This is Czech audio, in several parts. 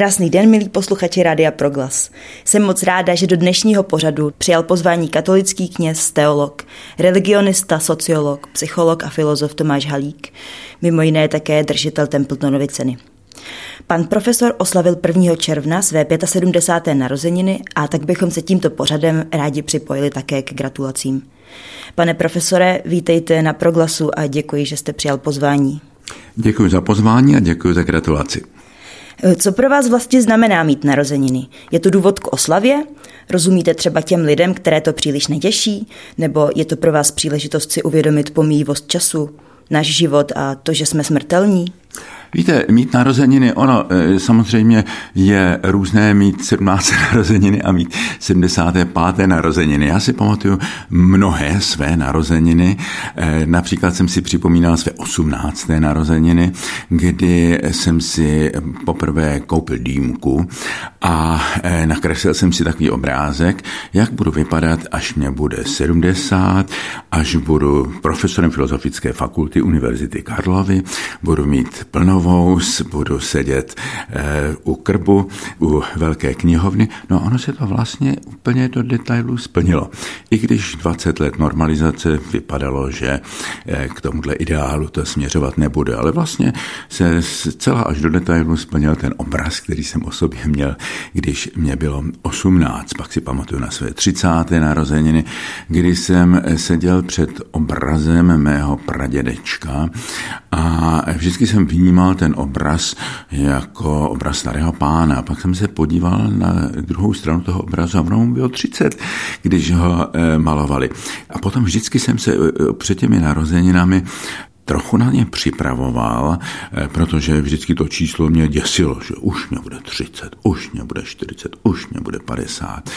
Krásný den, milí posluchači Rádia Proglas. Jsem moc ráda, že do dnešního pořadu přijal pozvání katolický kněz, teolog, religionista, sociolog, psycholog a filozof Tomáš Halík, mimo jiné také držitel Templetonovy ceny. Pan profesor oslavil 1. června své 75. narozeniny a tak bychom se tímto pořadem rádi připojili také k gratulacím. Pane profesore, vítejte na Proglasu a děkuji, že jste přijal pozvání. Děkuji za pozvání a děkuji za gratulaci. Co pro vás vlastně znamená mít narozeniny? Je to důvod k oslavě? Rozumíte třeba těm lidem, které to příliš netěší? Nebo je to pro vás příležitost si uvědomit pomíjivost času, náš život a to, že jsme smrtelní? Víte, mít narozeniny, ono e, samozřejmě je různé mít 17. narozeniny a mít 75. narozeniny. Já si pamatuju mnohé své narozeniny. E, například jsem si připomínal své 18. narozeniny, kdy jsem si poprvé koupil dýmku a e, nakreslil jsem si takový obrázek, jak budu vypadat, až mě bude 70, až budu profesorem filozofické fakulty Univerzity Karlovy, budu mít plnou Vous, budu sedět e, u krbu, u velké knihovny. No ono se to vlastně úplně do detailů splnilo. I když 20 let normalizace vypadalo, že e, k tomuhle ideálu to směřovat nebude, ale vlastně se celá až do detailů splnil ten obraz, který jsem o sobě měl, když mě bylo 18. Pak si pamatuju na své 30. narozeniny, kdy jsem seděl před obrazem mého pradědečka a vždycky jsem vnímal ten obraz jako obraz starého pána. A pak jsem se podíval na druhou stranu toho obrazu a mu bylo 30, když ho eh, malovali. A potom vždycky jsem se eh, před těmi narozeninami trochu na ně připravoval, eh, protože vždycky to číslo mě děsilo, že už mě bude 30, už mě bude 40, už mě bude 50.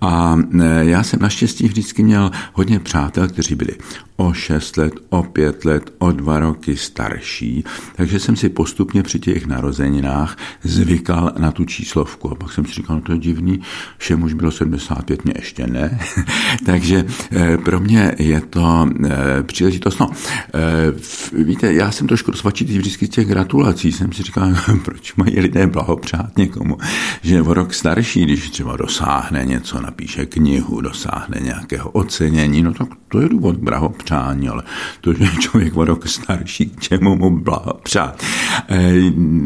A já jsem naštěstí vždycky měl hodně přátel, kteří byli o 6 let, o 5 let, o 2 roky starší, takže jsem si postupně při těch narozeninách zvykal na tu číslovku. A pak jsem si říkal, no to je divný, všem už bylo 75, mě ještě ne. takže eh, pro mě je to eh, příležitost. No, eh, víte, já jsem trošku rozvačitý vždycky z těch gratulací. Jsem si říkal, proč mají lidé blahopřát někomu, že o rok starší, když třeba dosáhne něco, napíše knihu, dosáhne nějakého ocenění, no tak to je důvod blahopřát přání, ale to, že člověk o rok starší, k čemu mu blahopřát. Eh,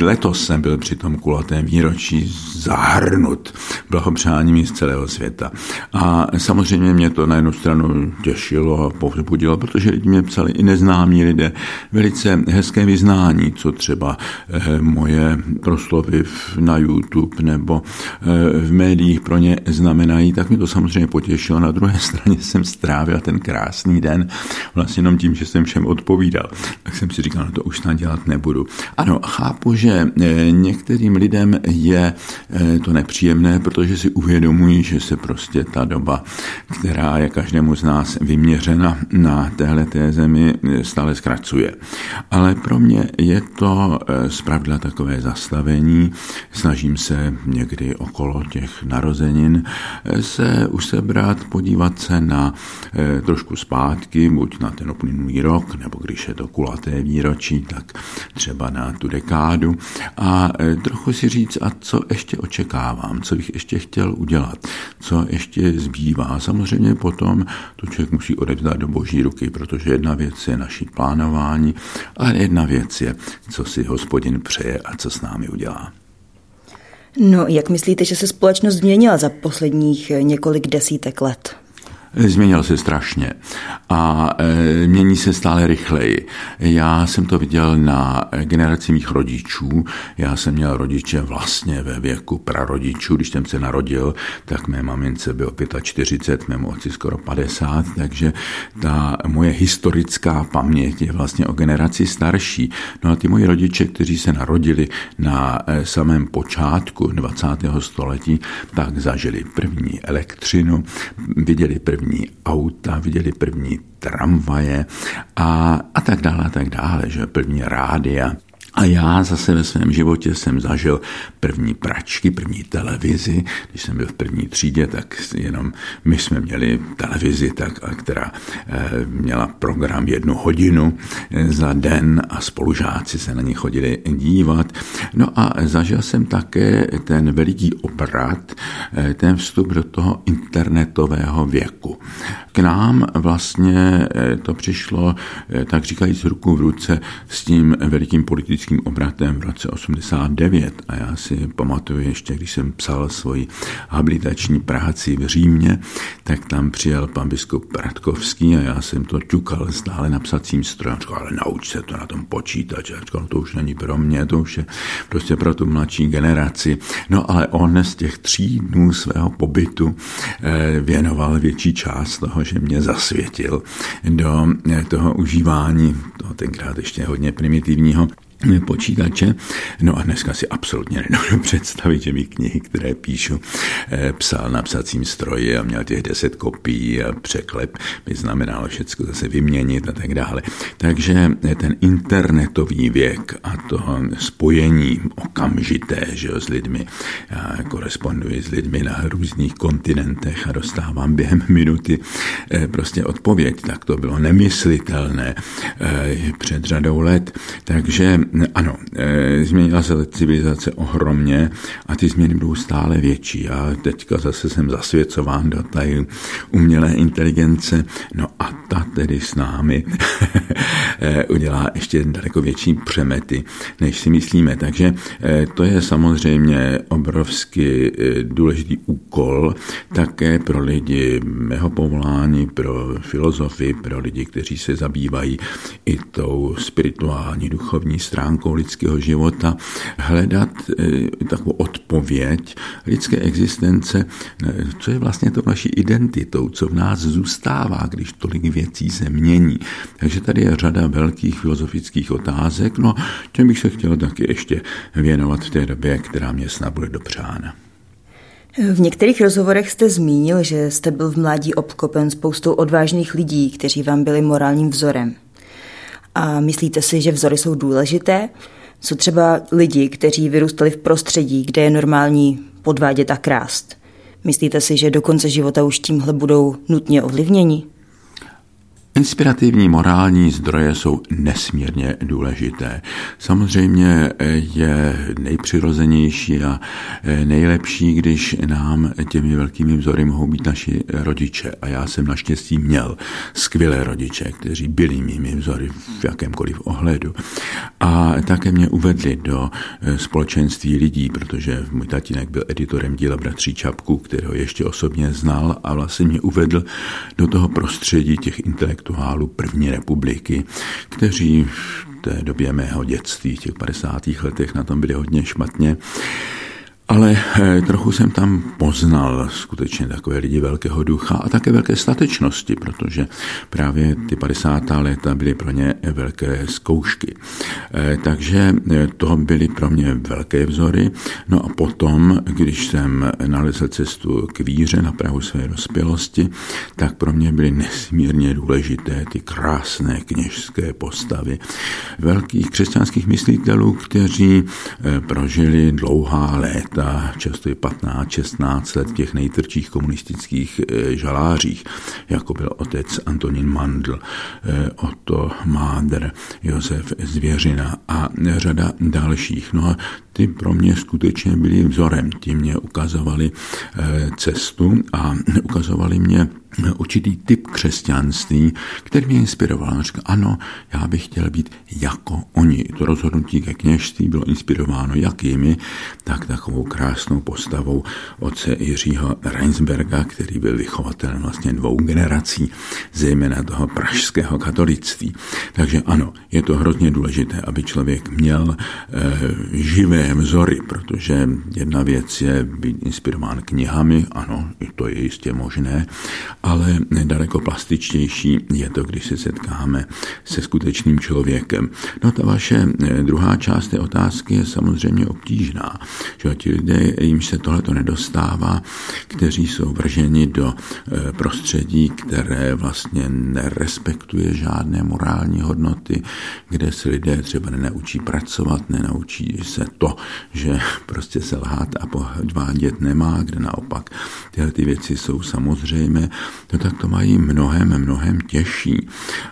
letos jsem byl při tom kulatém výročí zahrnut blahopřáním z celého světa. A samozřejmě mě to na jednu stranu těšilo a povzbudilo, protože lidi mě psali i neznámí lidé velice hezké vyznání, co třeba eh, moje proslovy na YouTube nebo eh, v médiích pro ně znamenají, tak mě to samozřejmě potěšilo. Na druhé straně jsem strávil ten krásný den vlastně jenom tím, že jsem všem odpovídal. Tak jsem si říkal, no to už snad dělat nebudu. Ano, chápu, že eh, některým lidem je to nepříjemné, protože si uvědomují, že se prostě ta doba, která je každému z nás vyměřena na téhle té zemi, stále zkracuje. Ale pro mě je to zpravdla takové zastavení. Snažím se někdy okolo těch narozenin se usebrat, podívat se na trošku zpátky, buď na ten uplynulý rok, nebo když je to kulaté výročí, tak třeba na tu dekádu a trochu si říct, a co ještě očekávám, co bych ještě chtěl udělat, co ještě zbývá. Samozřejmě potom to člověk musí odevzdat do boží ruky, protože jedna věc je naší plánování, ale jedna věc je, co si hospodin přeje a co s námi udělá. No, jak myslíte, že se společnost změnila za posledních několik desítek let? Změnil se strašně a e, mění se stále rychleji. Já jsem to viděl na generaci mých rodičů. Já jsem měl rodiče vlastně ve věku prarodičů. Když jsem se narodil, tak mé mamince bylo 45, mému otci skoro 50, takže ta moje historická paměť je vlastně o generaci starší. No a ty moji rodiče, kteří se narodili na e, samém počátku 20. století, tak zažili první elektřinu, viděli první první auta, viděli první tramvaje a, a tak dále, a tak dále, že první rádia. A já zase ve svém životě jsem zažil první pračky, první televizi. Když jsem byl v první třídě, tak jenom my jsme měli televizi, tak, která eh, měla program jednu hodinu eh, za den a spolužáci se na ní chodili dívat. No a zažil jsem také ten veliký obrat, eh, ten vstup do toho internetového věku. K nám vlastně to přišlo, tak říkajíc, ruku v ruce s tím velikým politickým politickým obratem v roce 89 a já si pamatuju ještě, když jsem psal svoji habilitační práci v Římě, tak tam přijel pan biskup Radkovský a já jsem to ťukal stále na psacím stroji. Říkal, ale nauč se to na tom počítači. Říkal, no to už není pro mě, to už je prostě pro tu mladší generaci. No ale on z těch tří dnů svého pobytu eh, věnoval větší část toho, že mě zasvětil do eh, toho užívání, toho tenkrát ještě hodně primitivního počítače. No a dneska si absolutně nedovedu představit, že mi knihy, které píšu, eh, psal na psacím stroji a měl těch deset kopií a překlep by znamenalo všechno zase vyměnit a tak dále. Takže ten internetový věk a to spojení okamžité že jo, s lidmi, já koresponduji s lidmi na různých kontinentech a dostávám během minuty eh, prostě odpověď, tak to bylo nemyslitelné eh, před řadou let. Takže ano, e, změnila se civilizace ohromně a ty změny budou stále větší. A teďka zase jsem zasvěcován do tady umělé inteligence, no a ta tedy s námi e, udělá ještě daleko větší přemety, než si myslíme. Takže e, to je samozřejmě obrovsky důležitý úkol také pro lidi mého povolání, pro filozofy, pro lidi, kteří se zabývají i tou spirituální, duchovní stránkou stránkou lidského života, hledat eh, takovou odpověď lidské existence, eh, co je vlastně to naší identitou, co v nás zůstává, když tolik věcí se mění. Takže tady je řada velkých filozofických otázek, no těm bych se chtěl taky ještě věnovat v té době, která mě snad bude dopřána. V některých rozhovorech jste zmínil, že jste byl v mládí obklopen spoustou odvážných lidí, kteří vám byli morálním vzorem. A myslíte si, že vzory jsou důležité? Co třeba lidi, kteří vyrůstali v prostředí, kde je normální podvádět a krást? Myslíte si, že do konce života už tímhle budou nutně ovlivněni? Inspirativní morální zdroje jsou nesmírně důležité. Samozřejmě je nejpřirozenější a nejlepší, když nám těmi velkými vzory mohou být naši rodiče. A já jsem naštěstí měl skvělé rodiče, kteří byli mými vzory v jakémkoliv ohledu. A také mě uvedli do společenství lidí, protože můj tatínek byl editorem díla Bratří Čapku, kterého ještě osobně znal a vlastně mě uvedl do toho prostředí těch intelektů intelektuálů první republiky, kteří v té době mého dětství, těch 50. letech na tom byli hodně špatně. Ale eh, trochu jsem tam poznal skutečně takové lidi velkého ducha a také velké statečnosti, protože právě ty 50. léta byly pro ně velké zkoušky. Eh, takže eh, to byly pro mě velké vzory. No a potom, když jsem nalezl cestu k víře na Prahu své dospělosti, tak pro mě byly nesmírně důležité ty krásné kněžské postavy velkých křesťanských myslitelů, kteří prožili dlouhá léta léta, často i 15-16 let v těch nejtrčích komunistických eh, žalářích, jako byl otec Antonín Mandl, eh, Otto Máder, Josef Zvěřina a řada dalších. No a ty pro mě skutečně byly vzorem. Ti mě ukazovali eh, cestu a ukazovali mě určitý typ křesťanství, který mě inspiroval. Říkal, ano, já bych chtěl být jako oni. To rozhodnutí ke kněžství bylo inspirováno jak jimi, tak takovou krásnou postavou otce Jiřího Reinsberga, který byl vychovatelem vlastně dvou generací, zejména toho pražského katolictví. Takže ano, je to hrozně důležité, aby člověk měl e, živé vzory, protože jedna věc je být inspirován knihami, ano, to je jistě možné, ale daleko plastičtější je to, když se setkáme se skutečným člověkem. No ta vaše eh, druhá část té otázky je samozřejmě obtížná, že ti lidé, jim se tohleto nedostává, kteří jsou vrženi do eh, prostředí, které vlastně nerespektuje žádné morální hodnoty, kde se lidé třeba nenaučí pracovat, nenaučí se to, že prostě se lhát a podvádět nemá, kde naopak tyhle ty věci jsou samozřejmé, to tak to mají mnohem, mnohem těžší.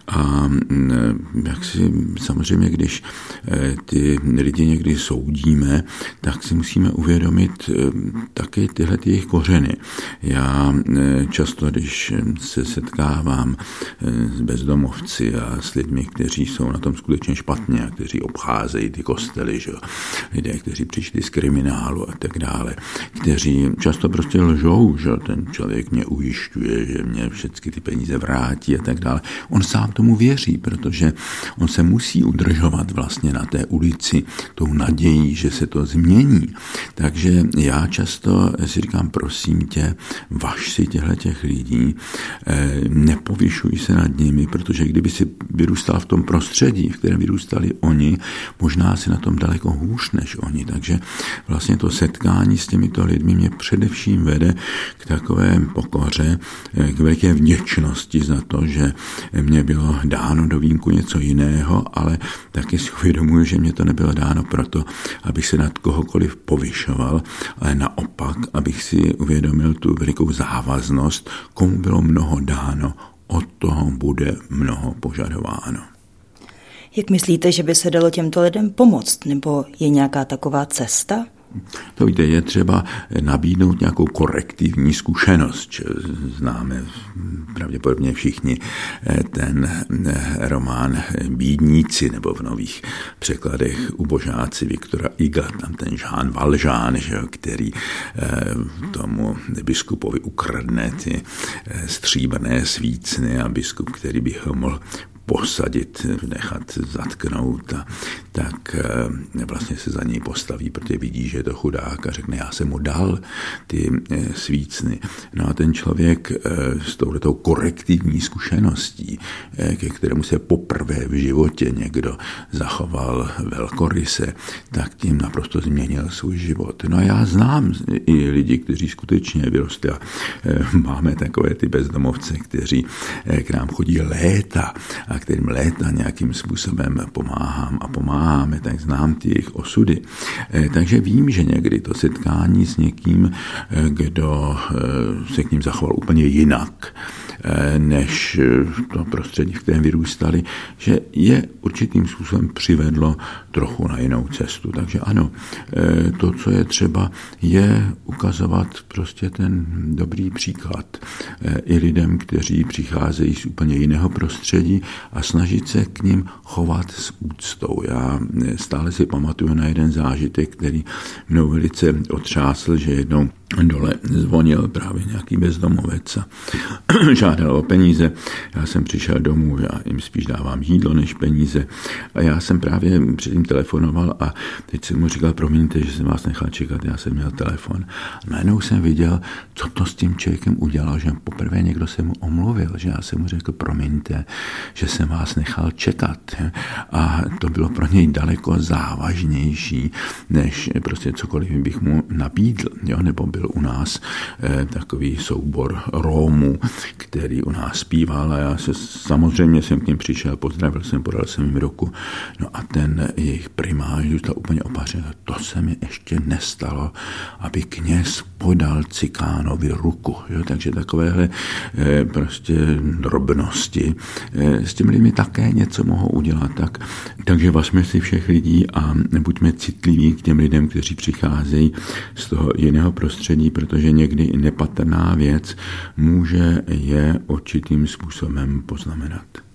A mm, jak si samozřejmě, když eh, ty lidi někdy soudíme, tak si musíme uvědomit eh, taky tyhle ty jejich kořeny. Já eh, často, když se setkávám s bezdomovci a s lidmi, kteří jsou na tom skutečně špatně a kteří obcházejí ty kostely, že? lidé, kteří přišli z kriminálu a tak dále, kteří často prostě lžou, že ten člověk mě ujišťuje, že mě všechny ty peníze vrátí a tak dále. On sám tomu věří, protože on se musí udržovat vlastně na té ulici tou nadějí, že se to změní. Takže já často si říkám, prosím tě, vaš si těchto těch lidí, eh, nepovyšuj se nad nimi, protože kdyby si vyrůstal v tom prostředí, v kterém vyrůstali oni, možná si na tom daleko hůř než oni. Takže vlastně to setkání s těmito lidmi mě především vede k takové pokoře, k veliké vděčnosti za to, že mě bylo dáno do výjimku něco jiného, ale taky si uvědomuji, že mě to nebylo dáno proto, abych se nad kohokoliv povyšoval, ale naopak, abych si uvědomil tu velikou závaznost, komu bylo mnoho dáno, od toho bude mnoho požadováno. Jak myslíte, že by se dalo těmto lidem pomoct? Nebo je nějaká taková cesta? To víte, je třeba nabídnout nějakou korektivní zkušenost. Známe pravděpodobně všichni eh, ten eh, román Bídníci, nebo v nových překladech Ubožáci Viktora Iga, tam ten Jean Valjean, že, který eh, tomu biskupovi ukradne ty stříbrné svícny a biskup, který by ho mohl posadit, nechat zatknout, a, tak eh, vlastně se za něj postaví, protože vidí, že je to chudák a řekne, já jsem mu dal ty eh, svícny. No a ten člověk eh, s touhletou korektivní zkušeností, ke kterému se poprvé v životě někdo zachoval velkoryse, tak tím naprosto změnil svůj život. No a já znám i lidi, kteří skutečně vyrostli a máme takové ty bezdomovce, kteří k nám chodí léta a a kterým léta nějakým způsobem pomáhám a pomáháme, tak znám ty jejich osudy. Eh, takže vím, že někdy to setkání s někým, eh, kdo eh, se k ním zachoval úplně jinak, než to prostředí, v kterém vyrůstali, že je určitým způsobem přivedlo trochu na jinou cestu. Takže ano, to, co je třeba, je ukazovat prostě ten dobrý příklad i lidem, kteří přicházejí z úplně jiného prostředí a snažit se k ním chovat s úctou. Já stále si pamatuju na jeden zážitek, který mnou velice otřásl, že jednou dole zvonil právě nějaký bezdomovec a žádal o peníze. Já jsem přišel domů, já jim spíš dávám jídlo než peníze. A já jsem právě předtím telefonoval a teď jsem mu říkal, promiňte, že jsem vás nechal čekat, já jsem měl telefon. A najednou jsem viděl, co to s tím člověkem udělalo, že poprvé někdo se mu omluvil, že já jsem mu řekl, promiňte, že jsem vás nechal čekat. A to bylo pro něj daleko závažnější, než prostě cokoliv bych mu nabídl, jo, nebo byl u nás eh, takový soubor Rómů, který u nás zpíval a já se samozřejmě jsem k ním přišel, pozdravil jsem, podal jsem jim ruku. No a ten jejich primář zůstal úplně opařen. To se mi ještě nestalo, aby kněz podal cikánovi ruku. Jo? Takže takovéhle eh, prostě drobnosti eh, s těmi lidmi také něco mohou udělat. Tak, takže vasme si všech lidí a buďme citliví k těm lidem, kteří přicházejí z toho jiného prostředí prostředí, protože někdy i nepatrná věc může je určitým způsobem poznamenat.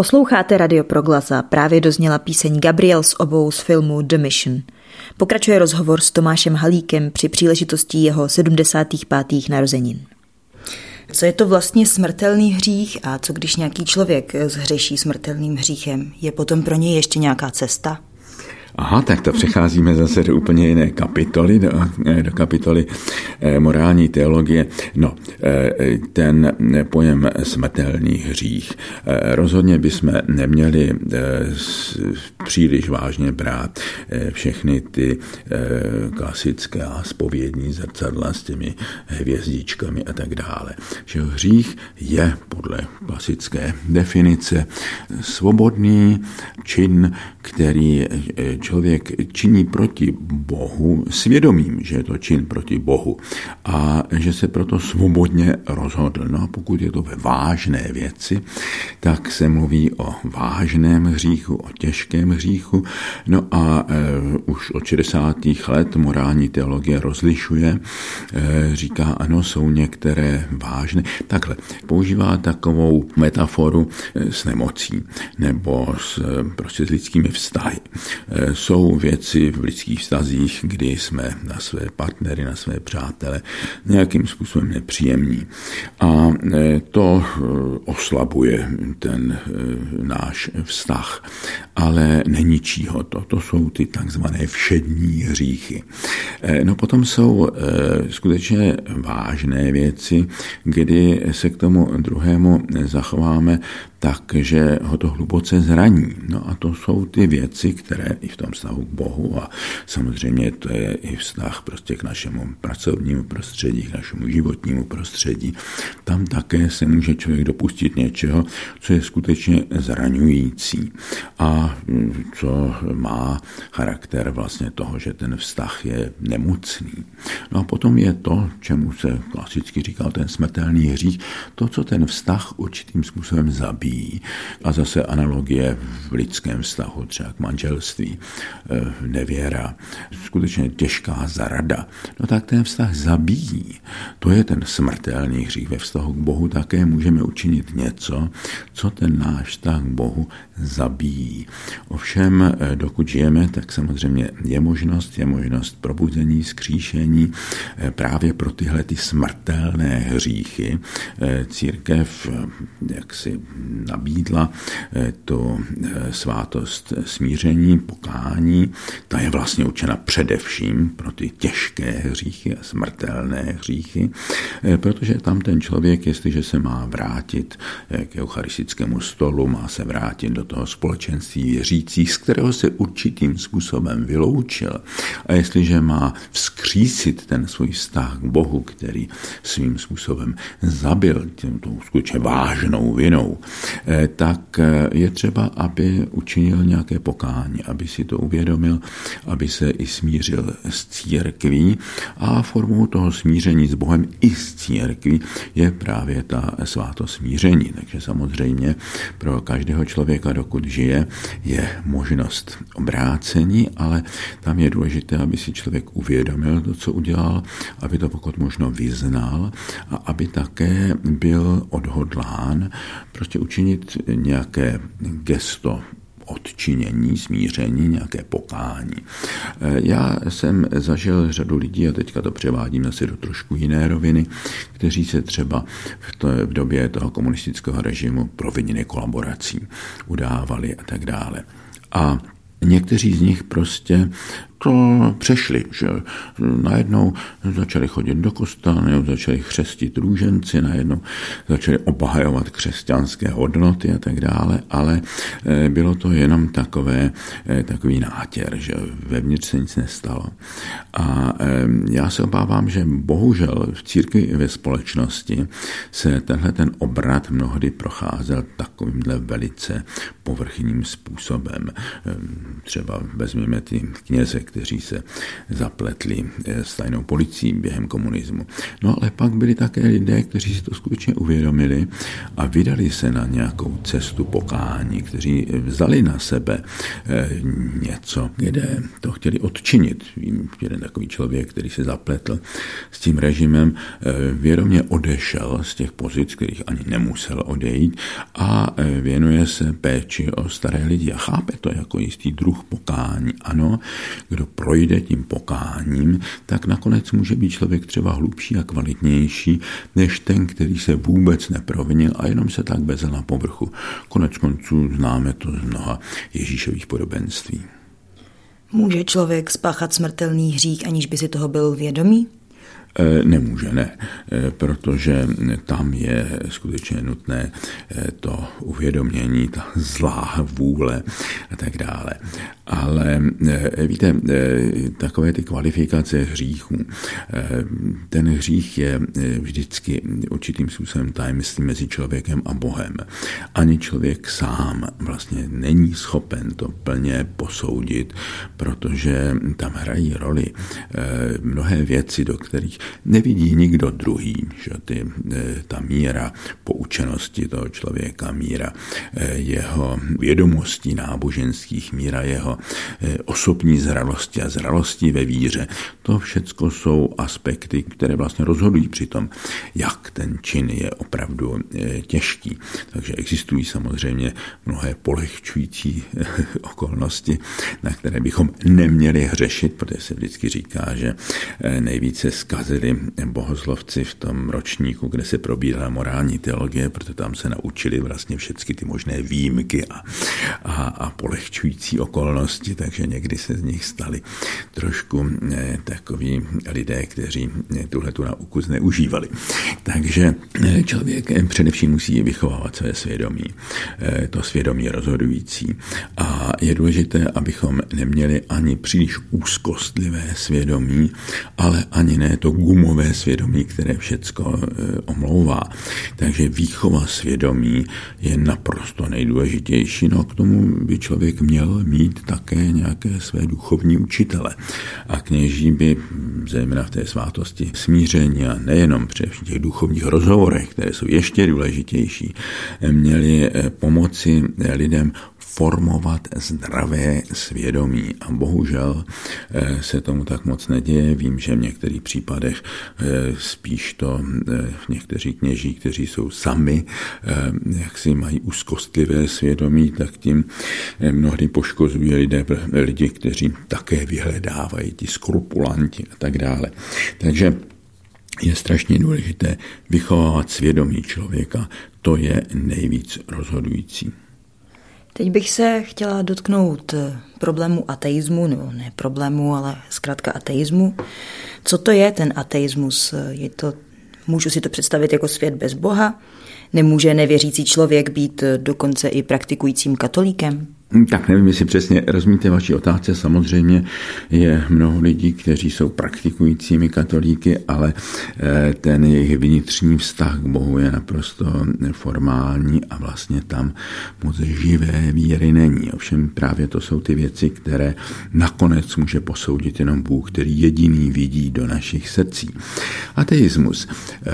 Posloucháte Radio Proglasa, právě dozněla píseň Gabriel z obou z filmu The Mission. Pokračuje rozhovor s Tomášem Halíkem při příležitosti jeho 75. narozenin. Co je to vlastně smrtelný hřích a co když nějaký člověk zhřeší smrtelným hříchem? Je potom pro něj ještě nějaká cesta? Aha, tak to přecházíme zase do úplně jiné kapitoly, do, eh, do kapitoly eh, morální teologie. No, eh, ten pojem smrtelný hřích. Rozhodně bychom neměli příliš vážně brát všechny ty klasické a spovědní zrcadla s těmi hvězdičkami a tak dále. Že hřích je podle klasické definice svobodný čin, který činí proti Bohu svědomím, že je to čin proti Bohu a že se proto svobodně rozhodl. No a pokud je to ve vážné věci, tak se mluví o vážném hříchu, o těžkém hříchu. No a e, už od 60. let morální teologie rozlišuje, e, říká, ano, jsou některé vážné. Takhle, používá takovou metaforu e, s nemocí nebo s, e, prostě s lidskými vztahy. Jsou věci v lidských vztazích, kdy jsme na své partnery, na své přátele nějakým způsobem nepříjemní. A e, to e, oslabuje ten e, náš vztah, ale neničí ho to. To jsou ty takzvané všední hříchy. No potom jsou skutečně vážné věci, kdy se k tomu druhému zachováme tak, že ho to hluboce zraní. No a to jsou ty věci, které i v tom vztahu k Bohu a samozřejmě to je i vztah prostě k našemu pracovnímu prostředí, k našemu životnímu prostředí. Tam také se může člověk dopustit něčeho, co je skutečně zraňující a co má charakter vlastně toho, že ten vztah je nemocný. No a potom je to, čemu se klasicky říkal ten smrtelný hřích, to, co ten vztah určitým způsobem zabíjí. A zase analogie v lidském vztahu, třeba k manželství, nevěra, skutečně těžká zarada, no tak ten vztah zabíjí. To je ten smrtelný hřích. Ve vztahu k Bohu také můžeme učinit něco, co ten náš vztah k Bohu zabíjí. Ovšem, eh, dokud žijeme, tak samozřejmě je možnost, je možnost probuzení, skříšení eh, právě pro tyhle ty smrtelné hříchy. Církev jak si nabídla eh, to eh, svátost smíření, pokání. Ta je vlastně učena především pro ty těžké hříchy a smrtelné hříchy, eh, protože tam ten člověk, jestliže se má vrátit k eucharistickému stolu, má se vrátit do toho společenství věřících, z kterého se určitým způsobem vyloučil. A jestliže má vzkřísit ten svůj vztah k Bohu, který svým způsobem zabil tímto skutečně vážnou vinou, Eh, tak eh, je třeba, aby učinil nějaké pokání, aby si to uvědomil, aby se i smířil s církví a formou toho smíření s Bohem i s církví je právě ta sváto smíření. Takže samozřejmě pro každého člověka, dokud žije, je možnost obrácení, ale tam je důležité, aby si člověk uvědomil to, co udělal, aby to pokud možno vyznal a aby také byl odhodlán prostě učinit nějaké gesto odčinění, smíření, nějaké pokání. Já jsem zažil řadu lidí, a teďka to převádím asi do trošku jiné roviny, kteří se třeba v, to, v době toho komunistického režimu provinili kolaborací, udávali a tak dále. A Někteří z nich prostě to přešli, že najednou začali chodit do kostela, začali chřestit růženci, najednou začali obhajovat křesťanské hodnoty a tak dále, ale eh, bylo to jenom takové, eh, takový nátěr, že vevnitř se nic nestalo. A eh, já se obávám, že bohužel v církvi i ve společnosti se tenhle ten obrat mnohdy procházel takovýmhle velice povrchním způsobem. Třeba vezměme ty kněze, kteří se zapletli s tajnou policií během komunismu. No ale pak byli také lidé, kteří si to skutečně uvědomili a vydali se na nějakou cestu pokání, kteří vzali na sebe něco, kde to chtěli odčinit. Vím, jeden takový člověk, který se zapletl s tím režimem, vědomě odešel z těch pozic, kterých ani nemusel odejít a věnuje se péči o staré lidi a chápe to jako jistý druh pokání. Ano, kdo projde tím pokáním, tak nakonec může být člověk třeba hlubší a kvalitnější, než ten, který se vůbec neprovinil a jenom se tak bezel na povrchu. Konec konců známe to z mnoha Ježíšových podobenství. Může člověk spáchat smrtelný hřích, aniž by si toho byl vědomý? E, nemůže, ne, e, protože tam je skutečně nutné e, to uvědomění, ta zlá vůle a tak dále. Ale víte, takové ty kvalifikace hříchů, ten hřích je vždycky určitým způsobem tajemství mezi člověkem a Bohem. Ani člověk sám vlastně není schopen to plně posoudit, protože tam hrají roli mnohé věci, do kterých nevidí nikdo druhý, že ty, ta míra poučenosti toho člověka, míra jeho vědomostí náboženských, míra jeho osobní zralosti a zralosti ve víře, to všecko jsou aspekty, které vlastně rozhodují při tom, jak ten čin je opravdu těžký. Takže existují samozřejmě mnohé polehčující okolnosti, na které bychom neměli hřešit, protože se vždycky říká, že nejvíce zkaz nacházeli bohoslovci v tom ročníku, kde se probírala morální teologie, protože tam se naučili vlastně všechny ty možné výjimky a, a, a polehčující okolnosti, takže někdy se z nich stali trošku eh, takoví lidé, kteří eh, tuhle tu nauku zneužívali. Takže eh, člověk především musí vychovávat své svědomí. To svědomí je rozhodující. A je důležité, abychom neměli ani příliš úzkostlivé svědomí, ale ani ne to gumové svědomí, které všecko omlouvá. Takže výchova svědomí je naprosto nejdůležitější. No k tomu by člověk měl mít také nějaké své duchovní učitele. A kněží by, zejména v té svátosti smíření a nejenom při těch duchovních rozhovorech, které jsou ještě důležitější, měli eh, pomoci lidem formovat zdravé svědomí. A bohužel eh, se tomu tak moc neděje. Vím, že v některých případech eh, spíš to eh, někteří kněží, kteří jsou sami, jak si mají úzkostlivé svědomí, tak tím mnohdy poškozují lidé, lidi, kteří také vyhledávají, ti skrupulanti a tak dále. Takže je strašně důležité vychovávat svědomí člověka, to je nejvíc rozhodující. Teď bych se chtěla dotknout eh, problému ateismu, nebo ne problému, ale zkrátka ateismu. Co to je ten ateismus? Je to, můžu si to představit jako svět bez Boha? Nemůže nevěřící člověk být eh, dokonce i praktikujícím katolíkem? Hm, tak nevím, jestli přesně rozumíte vaší otázce. Samozřejmě je mnoho lidí, kteří jsou praktikujícími katolíky, ale eh, ten jejich vnitřní vztah k Bohu je naprosto formální a vlastně tam moc živé víry není. Ovšem právě to jsou ty věci, které nakonec může posoudit jenom Bůh, který jediný vidí do našich srdcí. Ateismus. Eh,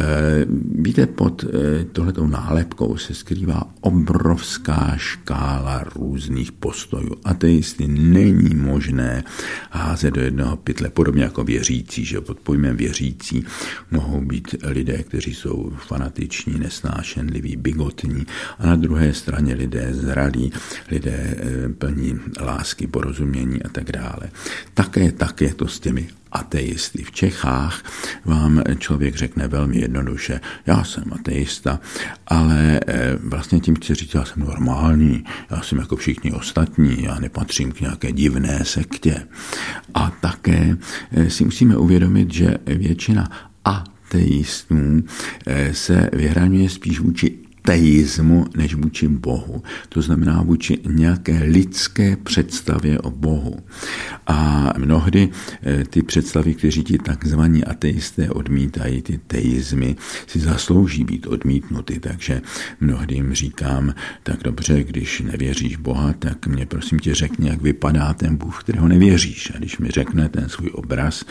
víte, pod eh, tohletou nálepkou se skrývá obrovská škála různých různých postojů. Ateisty není možné házet do jednoho pytle, podobně jako věřící, že pod pojmem věřící mohou být lidé, kteří jsou fanatiční, nesnášenliví, bigotní a na druhé straně lidé zralí, lidé eh, plní lásky, porozumění a tak dále. Také tak je to s těmi ateisty. V Čechách vám člověk řekne velmi jednoduše, já jsem ateista, ale eh, vlastně tím chci říct, já jsem normální, já jsem jako všichni ostatní, já nepatřím k nějaké divné sektě. A také eh, si musíme uvědomit, že většina ateistů eh, se vyhraňuje spíš vůči teismu než vůči Bohu. To znamená vůči nějaké lidské představě o Bohu. A mnohdy eh, ty představy, kteří ti takzvaní ateisté odmítají, ty teizmy, si zaslouží být odmítnuty. Takže mnohdy jim říkám, tak dobře, když nevěříš Boha, tak mě prosím tě řekni, jak vypadá ten Bůh, kterého nevěříš. A když mi řekne ten svůj obraz,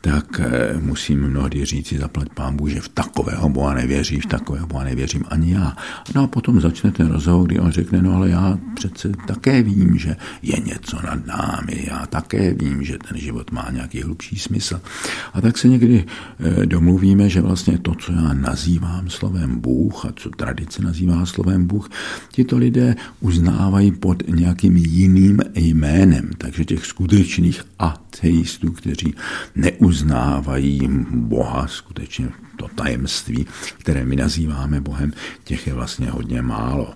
tak eh, musím mnohdy říci, zaplať pán Bůh, že v takového Boha nevěříš, v takového Boha nevěřím ani já. No a potom začne ten rozhovor, kdy on řekne, no ale já přece také vím, že je něco nad námi, já také vím, že ten život má nějaký hlubší smysl. A tak se někdy eh, domluvíme, že vlastně to, co já nazývám slovem Bůh a co tradice nazývá slovem Bůh, tito lidé uznávají pod nějakým jiným jménem. Takže těch skutečných ateistů, kteří neuznávají Boha skutečně to tajemství, které my nazýváme Bohem, těch je vlastně hodně málo.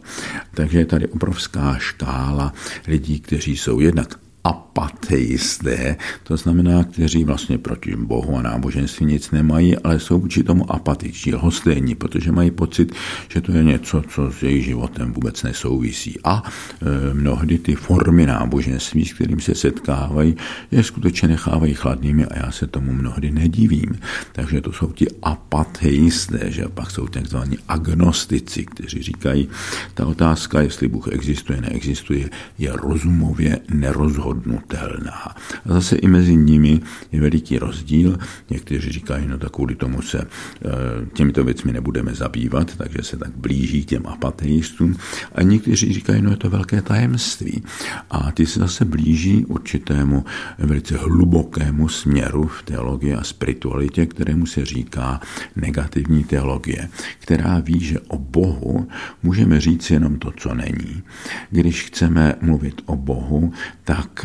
Takže je tady obrovská škála lidí, kteří jsou jednak apateisté, to znamená, kteří vlastně proti Bohu a náboženství nic nemají, ale jsou vůči tomu apatičtí, lhostejní, protože mají pocit, že to je něco, co s jejich životem vůbec nesouvisí. A e, mnohdy ty formy náboženství, s kterým se setkávají, je skutečně nechávají chladnými a já se tomu mnohdy nedivím. Takže to jsou ti apateisté, že pak jsou takzvaní agnostici, kteří říkají, ta otázka, jestli Bůh existuje, neexistuje, je rozumově nerozhodná nedohodnutelná. A zase i mezi nimi je veliký rozdíl. Někteří říkají, no tak kvůli tomu se eh, těmito věcmi nebudeme zabývat, takže se tak blíží těm apateistům. A někteří říkají, no je to velké tajemství. A ty se zase blíží určitému velice hlubokému směru v teologii a spiritualitě, kterému se říká negativní teologie, která ví, že o Bohu můžeme říct jenom to, co není. Když chceme mluvit o Bohu, tak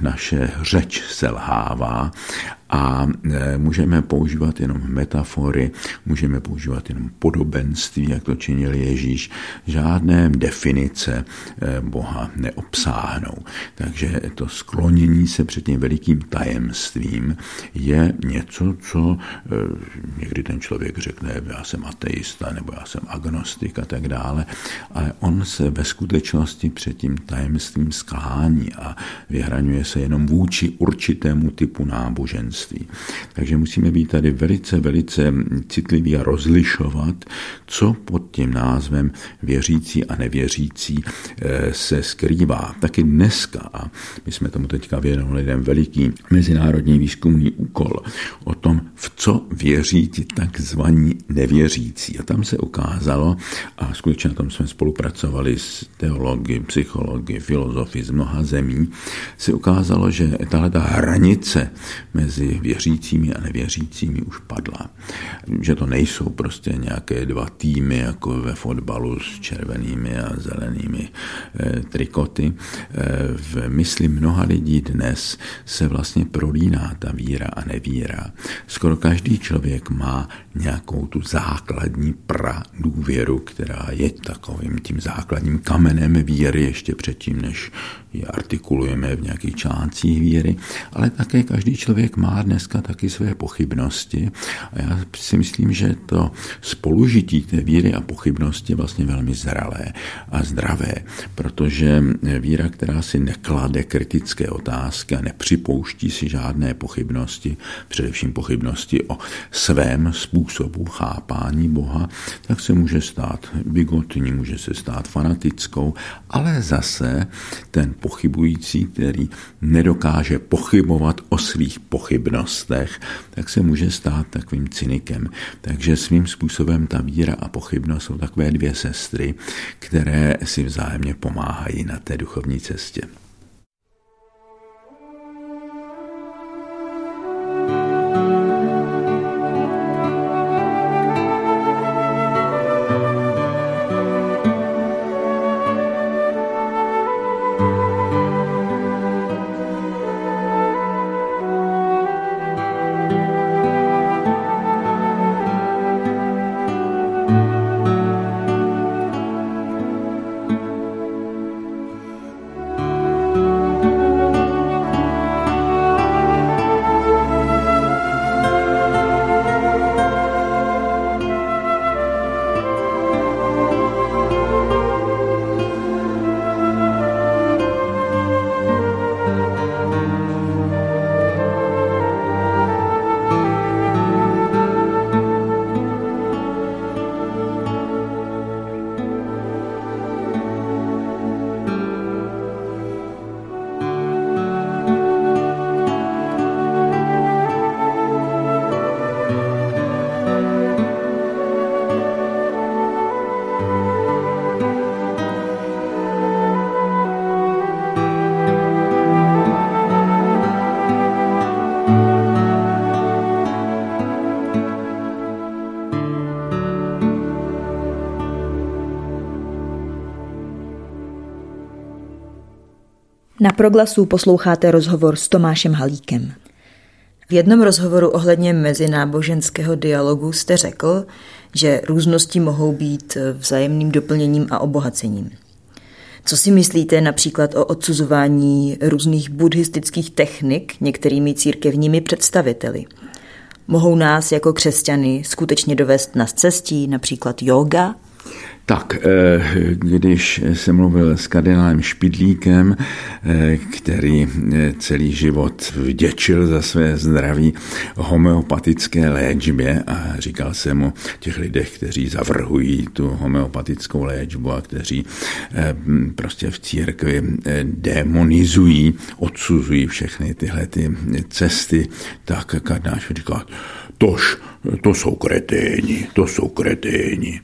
naše řeč selhává a e, můžeme používat jenom metafory, můžeme používat jenom podobenství, jak to činil Ježíš. Žádné definice e, Boha neobsáhnou. Takže to sklonění se před tím velikým tajemstvím je něco, co e, někdy ten člověk řekne, já jsem ateista nebo já jsem agnostik a tak dále, ale on se ve skutečnosti před tím tajemstvím sklání a vyhraňuje se jenom vůči určitému typu náboženství křesťanství. Takže musíme být tady velice, velice citliví a rozlišovat, co pod tím názvem věřící a nevěřící eh, se skrývá. Taky dneska, a my jsme tomu teďka věnovali jeden veliký mezinárodní výzkumný úkol o tom, v co věří ti takzvaní nevěřící. A tam se ukázalo, a skutečně na tom jsme spolupracovali s teology, psychologi, filozofy z mnoha zemí, se ukázalo, že tahle ta hranice mezi věřícími a nevěřícími už padla. Že to nejsou prostě nějaké dva týmy, jako ve fotbalu s červenými a zelenými eh, trikoty. Eh, v mysli mnoha lidí dnes se vlastně prolíná ta víra a nevíra. Skoro každý člověk má nějakou tu základní pra důvěru, která je takovým tím základním kamenem víry ještě předtím, než ji artikulujeme v nějakých článcích víry, ale také každý člověk má dneska taky své pochybnosti. A já si myslím, že to spolužití té víry a pochybnosti je vlastně velmi zralé a zdravé, protože víra, která si neklade kritické otázky a nepřipouští si žádné pochybnosti, především pochybnosti o svém způsobu chápání Boha, tak se může stát bigotní, může se stát fanatickou, ale zase ten pochybující, který nedokáže pochybovat o svých pochybnostech, tak se může stát takovým cynikem. Takže svým způsobem ta víra a pochybnost jsou takové dvě sestry, které si vzájemně pomáhají na té duchovní cestě. Na proglasu posloucháte rozhovor s Tomášem Halíkem. V jednom rozhovoru ohledně mezináboženského dialogu jste řekl, že různosti mohou být vzájemným doplněním a obohacením. Co si myslíte například o odsuzování různých buddhistických technik některými církevními představiteli? Mohou nás jako křesťany skutečně dovést na cestí, například yoga? Tak, eh, když jsem mluvil s kardinálem Špidlíkem, eh, který eh, celý život vděčil za své zdraví homeopatické léčbě a říkal jsem mu těch lidech, kteří zavrhují tu homeopatickou léčbu a kteří prostě v církvi demonizují, odsuzují všechny tyhle ty cesty, tak kardinál říkal, tož to jsou kreténi, to jsou kreténi.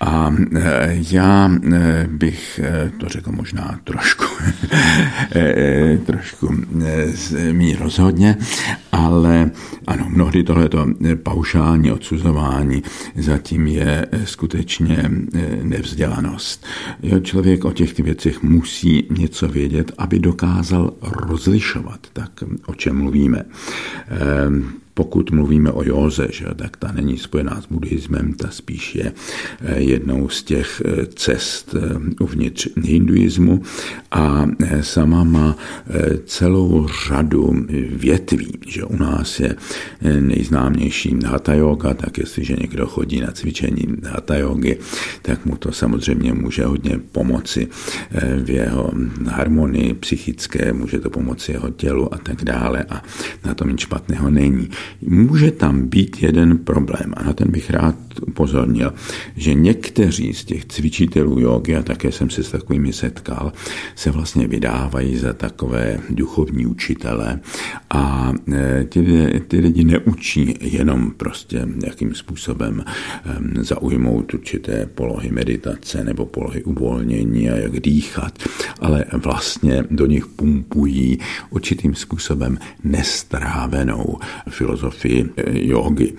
A e, já e, bych e, to řekl možná trošku, trošku mí rozhodně, ale ano, mnohdy tohleto paušální odsuzování zatím je skutečně nevzdělanost. Člověk o těch věcech musí něco vědět, aby dokázal rozlišovat, tak o čem mluvíme pokud mluvíme o józe, že, tak ta není spojená s buddhismem, ta spíš je eh, jednou z těch eh, cest eh, uvnitř hinduismu a sama má celou řadu větví, že u nás je nejznámější hatha yoga, tak jestliže někdo chodí na cvičení hatha yogy, tak mu to samozřejmě může hodně pomoci v jeho harmonii psychické, může to pomoci jeho tělu a tak dále a na tom nic špatného není. Může tam být jeden problém a na ten bych rád upozornil, že někteří z těch cvičitelů jogy, a také jsem se s takovými setkal, se vlastně vydávají za takové duchovní učitele a e, ty, ty lidi neučí jenom prostě jakým způsobem zaujmout určité polohy meditace nebo polohy uvolnění a jak dýchat, ale vlastně do nich pumpují určitým způsobem nestrávenou filozofii e, jogy.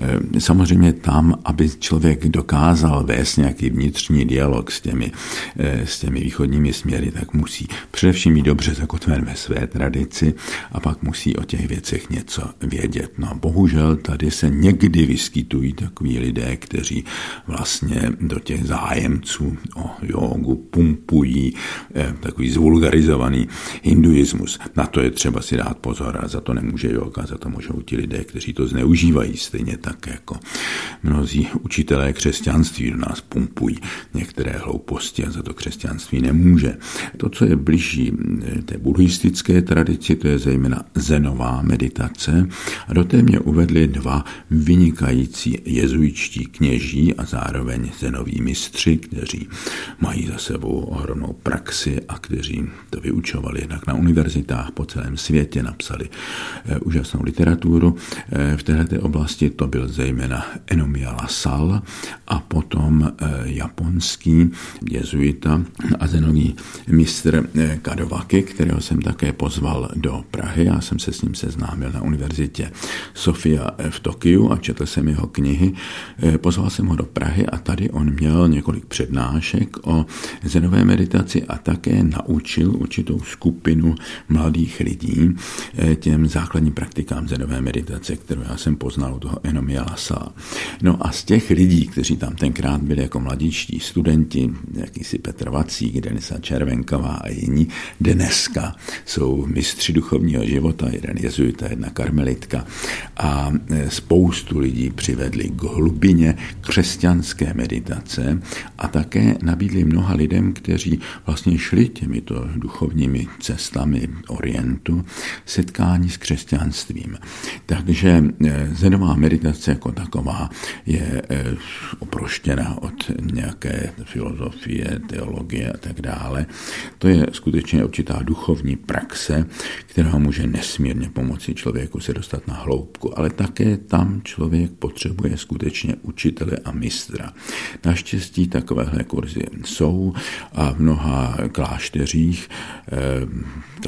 E, samozřejmě tam aby člověk dokázal vést nějaký vnitřní dialog s těmi, eh, s těmi východními směry, tak musí především být dobře zakotven ve své tradici a pak musí o těch věcech něco vědět. No bohužel tady se někdy vyskytují takový lidé, kteří vlastně do těch zájemců o jogu pumpují eh, takový zvulgarizovaný hinduismus. Na to je třeba si dát pozor a za to nemůže yoga, za to můžou ti lidé, kteří to zneužívají stejně tak jako mnozí učitelé křesťanství do nás pumpují některé hlouposti a za to křesťanství nemůže. To, co je blíží eh, té buddhistické tradici, to je zejména zenová meditace. A do té mě uvedli dva vynikající jezuičtí kněží a zároveň zenoví mistři, kteří mají za sebou ohromnou praxi a kteří to vyučovali jednak na univerzitách po celém světě, napsali eh, úžasnou literaturu. Eh, v této oblasti to byl zejména Enomia Lasal a potom eh, japonský jezuita a zenový mistr eh, Kadovaki, kterého jsem také pozval do Prahy. Já jsem se s ním seznámil na univerzitě Sofia v Tokiu a četl jsem jeho knihy. Pozval jsem ho do Prahy a tady on měl několik přednášek o zenové meditaci a také naučil určitou skupinu mladých lidí těm základním praktikám zenové meditace, kterou já jsem poznal u toho Enomia Lasa. No a z těch lidí, kteří tam tenkrát byli jako mladíčtí studenti, jakýsi Petr Vacík, Denisa Červenková a jiní, dneska jsou mistři duchovního života, jeden jezuita, jedna karmelitka a e, spoustu lidí přivedli k hlubině křesťanské meditace a také nabídli mnoha lidem, kteří vlastně šli těmito duchovními cestami Orientu, setkání s křesťanstvím. Takže e, zenová meditace jako taková je eh, oproštěna od nějaké filozofie, teologie a tak dále. To je skutečně určitá duchovní praxe, která může nesmírně pomoci člověku se dostat na hloubku, ale také tam člověk potřebuje skutečně učitele a mistra. Naštěstí takovéhle kurzy jsou a v mnoha klášteřích eh,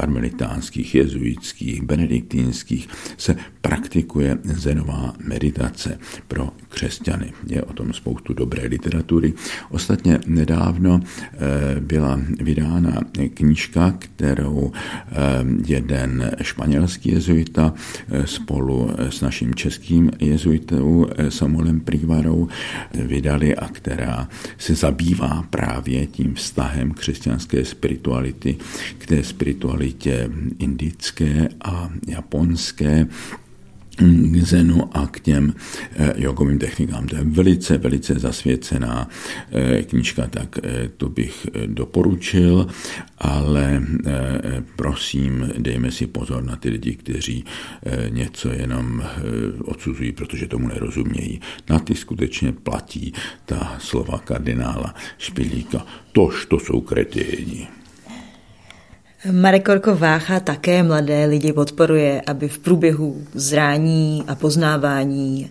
karmelitánských, jezuitských, benediktínských se praktikuje zenová meditace pro křesťany. Je o tom spoustu dobré literatury. Ostatně nedávno eh, byla vydána knížka, kterou eh, jeden španělský jezuita eh, spolu s naším českým jezuitou Samuelem Prigvarou vydali a která se zabývá právě tím vztahem křesťanské spirituality k té spiritualitě indické a japonské k zenu a k těm eh, jogovým technikám. To je velice, velice zasvěcená eh, knížka, tak eh, to bych doporučil, ale prosím, dejme si pozor na ty lidi, kteří něco jenom odsuzují, protože tomu nerozumějí. Na ty skutečně platí ta slova kardinála Špilíka. Tož to jsou kreténi. Marek Korko Vácha také mladé lidi podporuje, aby v průběhu zrání a poznávání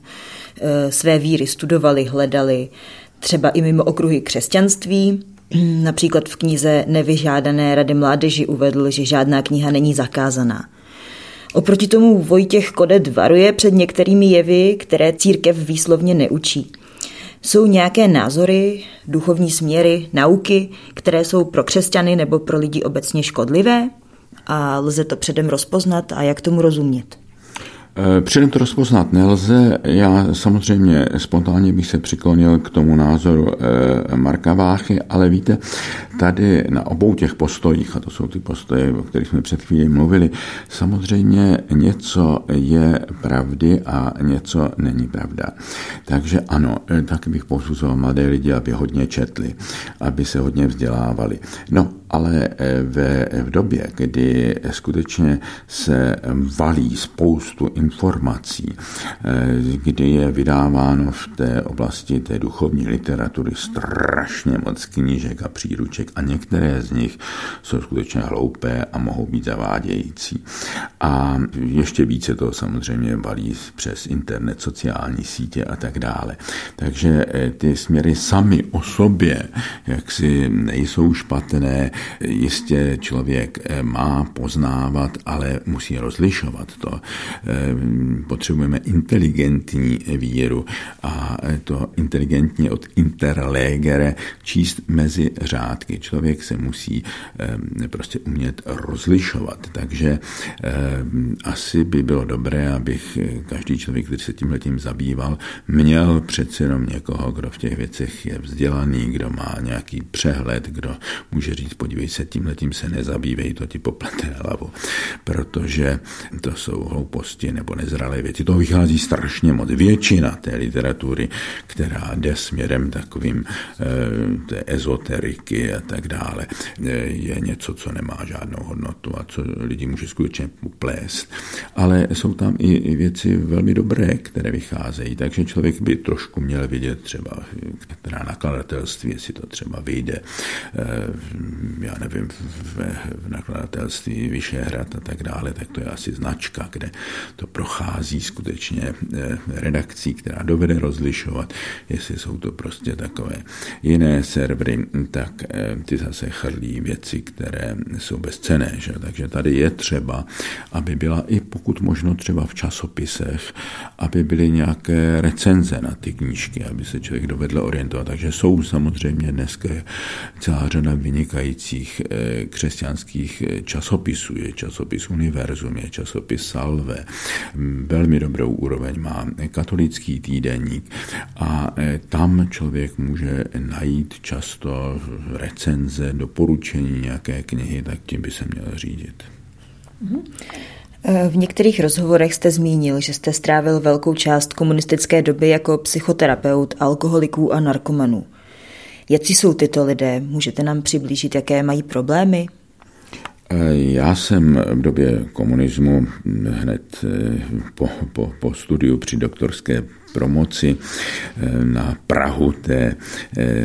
e, své víry studovali, hledali, třeba i mimo okruhy křesťanství. Například v knize Nevyžádané rady mládeži uvedl, že žádná kniha není zakázaná. Oproti tomu Vojtěch Kodet varuje před některými jevy, které církev výslovně neučí. Jsou nějaké názory, duchovní směry, nauky, které jsou pro křesťany nebo pro lidi obecně škodlivé? A lze to předem rozpoznat a jak tomu rozumět? Eh, předem to rozpoznat nelze. Já samozřejmě spontánně bych se přiklonil k tomu názoru eh, Marka Váchy, ale víte, tady na obou těch postojích, a to jsou ty postoje, o kterých jsme před chvílí mluvili, samozřejmě něco je pravdy a něco není pravda. Takže ano, eh, tak bych povzbuzoval mladé lidi, aby hodně četli, aby se hodně vzdělávali. No, ale ve, v době, kdy skutečně se valí spoustu informací, eh, kdy je vydáváno v té oblasti té duchovní literatury strašně moc knížek a příruček a některé z nich jsou skutečně hloupé a mohou být zavádějící. A ještě více to samozřejmě valí přes internet, sociální sítě a tak dále. Takže eh, ty směry sami o sobě, jak si nejsou špatné, jistě člověk eh, má poznávat, ale musí rozlišovat to potřebujeme inteligentní víru a to inteligentně od interlegere číst mezi řádky. Člověk se musí prostě umět rozlišovat, takže asi by bylo dobré, abych každý člověk, který se tímhle tím zabýval, měl přece jenom někoho, kdo v těch věcech je vzdělaný, kdo má nějaký přehled, kdo může říct, podívej se, tímhle tím se nezabývej, to ti poplete hlavu, protože to jsou hlouposti nebo nezralé věci. To vychází strašně moc. Většina té literatury, která jde směrem takovým eh, té ezoteriky a tak dále, eh, je něco, co nemá žádnou hodnotu a co lidi může skutečně plést. Ale jsou tam i věci velmi dobré, které vycházejí, takže člověk by trošku měl vidět třeba, která nakladatelství, jestli to třeba vyjde, eh, já nevím, v, v nakladatelství Vyšehrad a tak dále, tak to je asi značka, kde to prochází skutečně eh, redakcí, která dovede rozlišovat, jestli jsou to prostě takové jiné servery, tak eh, ty zase chrlí věci, které jsou bezcené. Že? Takže tady je třeba, aby byla i pokud možno třeba v časopisech, aby byly nějaké recenze na ty knížky, aby se člověk dovedl orientovat. Takže jsou samozřejmě dneska celá řada vynikajících eh, křesťanských časopisů. Je časopis Univerzum, je časopis Salve, velmi dobrou úroveň má katolický týdeník a e, tam člověk může najít často recenze, doporučení nějaké knihy, tak tím by se měl řídit. Mhm. V některých rozhovorech jste zmínil, že jste strávil velkou část komunistické doby jako psychoterapeut alkoholiků a narkomanů. Jaký jsou tyto lidé? Můžete nám přiblížit, jaké mají problémy? Já jsem v době komunismu hned eh, po, po, po studiu při doktorské promoci eh, na Prahu té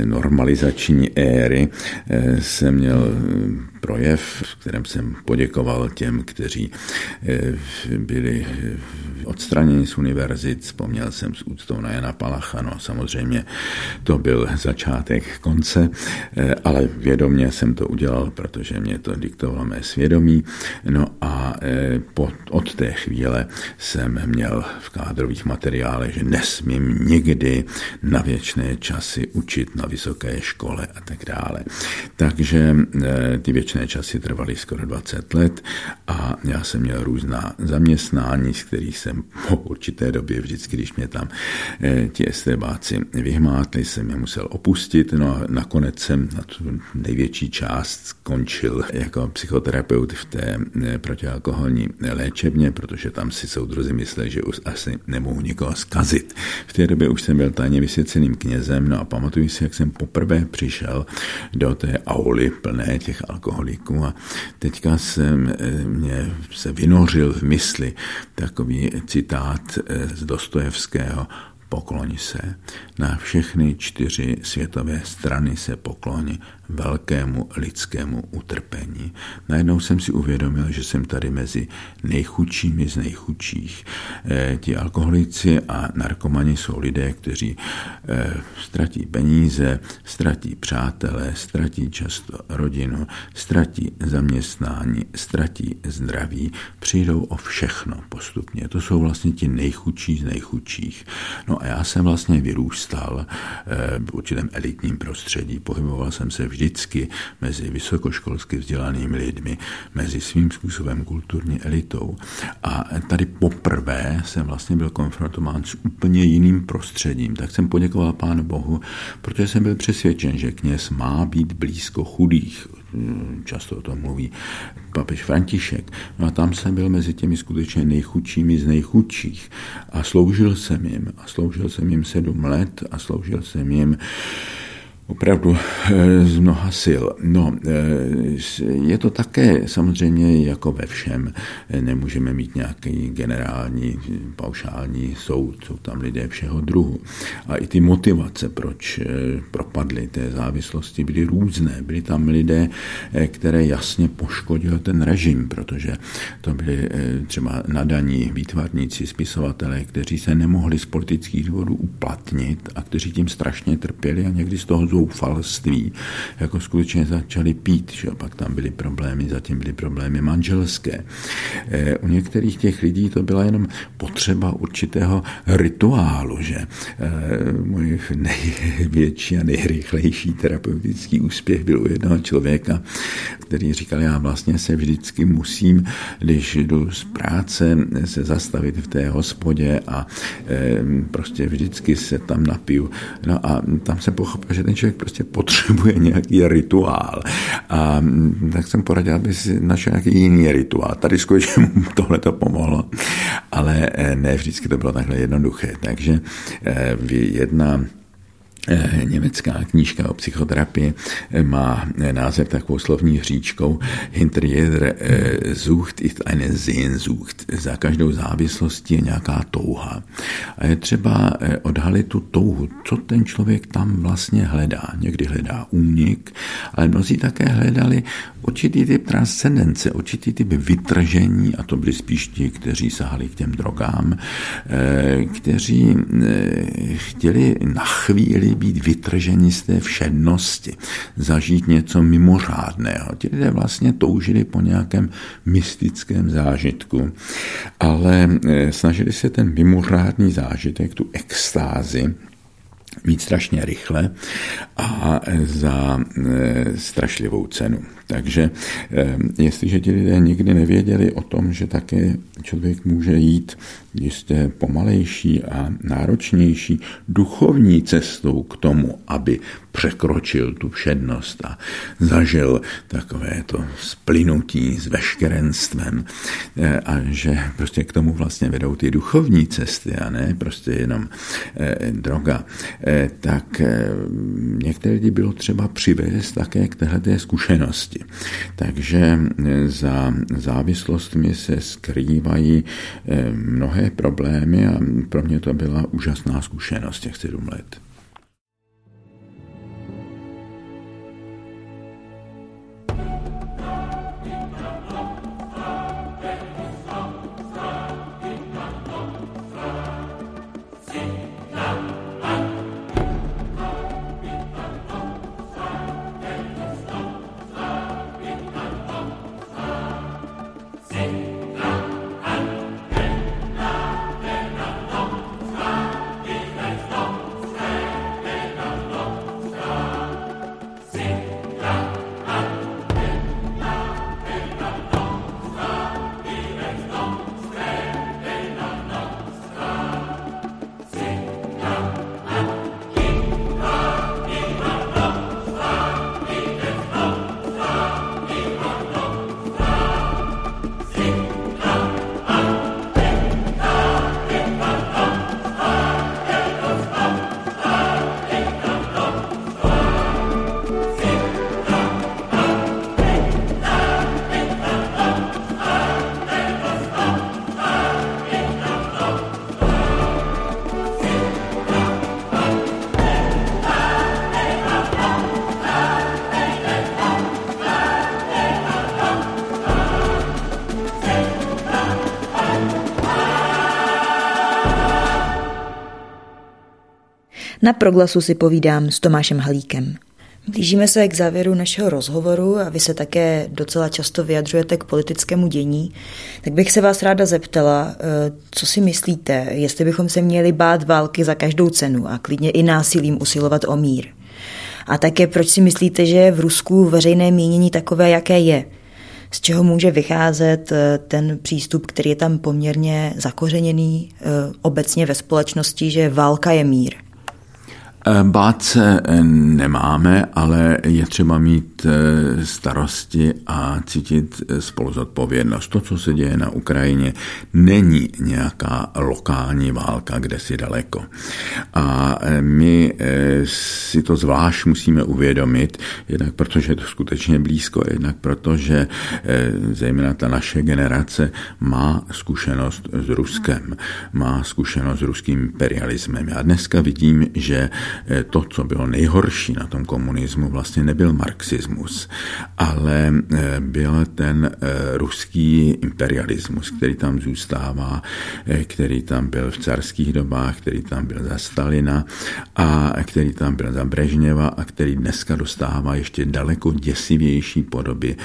normalizační éry jsem měl projev, v kterém jsem poděkoval těm, kteří byli odstraněni z univerzit. Vzpomněl jsem s úctou na Jana Palacha, no samozřejmě to byl začátek konce, ale vědomě jsem to udělal, protože mě to diktovalo mé svědomí. No a od té chvíle jsem měl v kádrových materiálech, že nesmím nikdy na věčné časy učit na vysoké škole a tak dále. Takže ty věčné časy trvaly skoro 20 let a já jsem měl různá zaměstnání, z kterých jsem po určité době vždycky, když mě tam ti estébáci vyhmátli, jsem je musel opustit, no a nakonec jsem na tu největší část skončil jako psychoterapeut v té protialkoholní léčebně, protože tam si soudruzi mysleli, že už asi nemohu nikoho zkazit. V té době už jsem byl tajně vysvěceným knězem, no a pamatuju si, jak jsem poprvé přišel do té auly plné těch alkoholiků a teďka jsem eh, mě se vynořil v mysli takový citát eh, z Dostojevského Pokloni se. Na všechny čtyři světové strany se pokloni velkému lidskému utrpení. Najednou jsem si uvědomil, že jsem tady mezi nejchudšími z nejchudších. E, ti alkoholici a narkomani jsou lidé, kteří e, ztratí peníze, ztratí přátelé, ztratí často rodinu, ztratí zaměstnání, ztratí zdraví, přijdou o všechno postupně. To jsou vlastně ti nejchudší z nejchudších. No a já jsem vlastně vyrůstal e, v určitém elitním prostředí, pohyboval jsem se vždycky mezi vysokoškolsky vzdělanými lidmi, mezi svým způsobem kulturní elitou. A tady poprvé jsem vlastně byl konfrontován s úplně jiným prostředím. Tak jsem poděkoval Pánu Bohu, protože jsem byl přesvědčen, že kněz má být blízko chudých, často o tom mluví papež František. No a tam jsem byl mezi těmi skutečně nejchudšími z nejchudších a sloužil jsem jim. A sloužil jsem jim sedm let a sloužil jsem jim opravdu eh, z mnoha sil. No, eh, je to také samozřejmě jako ve všem. Nemůžeme mít nějaký generální, paušální soud, jsou tam lidé všeho druhu. A i ty motivace, proč eh, propadly té závislosti, byly různé. Byli tam lidé, které jasně poškodil ten režim, protože to byli třeba nadaní výtvarníci, spisovatelé, kteří se nemohli z politických důvodů uplatnit a kteří tím strašně trpěli a někdy z toho zoufalství, jako skutečně začali pít, že pak tam byly problémy, zatím byly problémy manželské. Eh, u některých těch lidí to byla jenom potřeba určitého rituálu, že eh, můj největší a nejrychlejší terapeutický úspěch byl u jednoho člověka, který říkal, já vlastně se vždycky musím, když jdu z práce, se zastavit v té hospodě a e, prostě vždycky se tam napiju. No a tam jsem pochopil, že ten člověk prostě potřebuje nějaký rituál. A mm, tak jsem poradil, aby si našel nějaký jiný rituál. Tady skutečně mu tohle to pomohlo, ale eh, ne vždycky to bylo takhle jednoduché. Takže eh, jedna německá knížka o psychoterapii eh, má eh, název takovou slovní hříčkou Hinter jeder Sucht ist eine Sehnsucht. Za každou závislostí je nějaká touha. A je třeba odhalit tu touhu, co ten člověk tam vlastně hledá. Někdy hledá únik, ale mnozí také hledali určitý typ transcendence, určitý typ vytržení, a to byli spíš ti, kteří sahali k těm drogám, kteří chtěli na chvíli být vytrženi z té všednosti, zažít něco mimořádného. Ti lidé vlastně toužili po nějakém mystickém zážitku, ale eh, snažili se ten mimořádný zážitek, tu extázi, mít strašně rychle a za e, strašlivou cenu. Takže jestliže ti lidé nikdy nevěděli o tom, že také člověk může jít jisté pomalejší a náročnější duchovní cestou k tomu, aby překročil tu všednost a zažil takové to splynutí s veškerenstvem e, a že prostě k tomu vlastně vedou ty duchovní cesty a ne prostě jenom droga, Eh, tak eh, některé lidi bylo třeba přivést také k této zkušenosti. Takže eh, za závislostmi se skrývají mnohé problémy a pro mě to byla úžasná zkušenost těch sedm let. Na proglasu si povídám s Tomášem Halíkem. Blížíme se k závěru našeho rozhovoru a vy se také docela často vyjadřujete k politickému dění. Tak bych se vás ráda zeptala, eh, co si myslíte, jestli bychom se měli bát války za každou cenu a klidně i násilím usilovat o mír. A také proč si myslíte, že v Rusku veřejné mínění takové, jaké je? Z čeho může vycházet eh, ten přístup, který je tam poměrně zakořeněný eh, obecně ve společnosti, že válka je mír? Eh, bát se eh, nemáme, ale je třeba mít eh, starosti a cítit spoluzodpovědnost. To, co se děje na Ukrajině, není nějaká lokální válka, kde si daleko. A my si to zvlášť musíme uvědomit, jednak protože je to skutečně blízko, jednak protože zejména ta naše generace má zkušenost s Ruskem, má zkušenost s ruským imperialismem. Já dneska vidím, že to, co bylo nejhorší na tom komunismu, vlastně nebyl marxismus, ale eh, byl ten eh, ruský imperialismus, který tam zůstává, který tam byl v carských dobách, který tam byl za Stalina a který tam byl za Brežněva a který dneska dostává ještě daleko děsivější podoby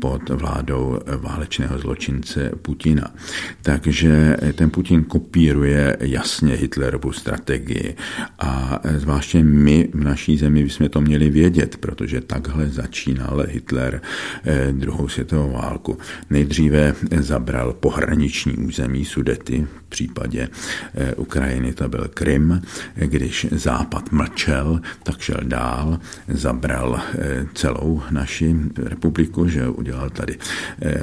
pod vládou válečného zločince Putina. Takže ten Putin kopíruje jasně Hitlerovu strategii a zvláště my v naší zemi bychom to měli vědět, protože takhle začínal Hitler eh, druhou světovou válku. Nejdříve zabral pohraniční území Sudety, v případě eh, Ukrajiny to byl Krym, když Západ mlčel, tak šel dál, zabral eh, celou naši republiku, že udělal tady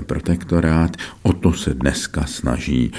protektorát. O to se dneska snaží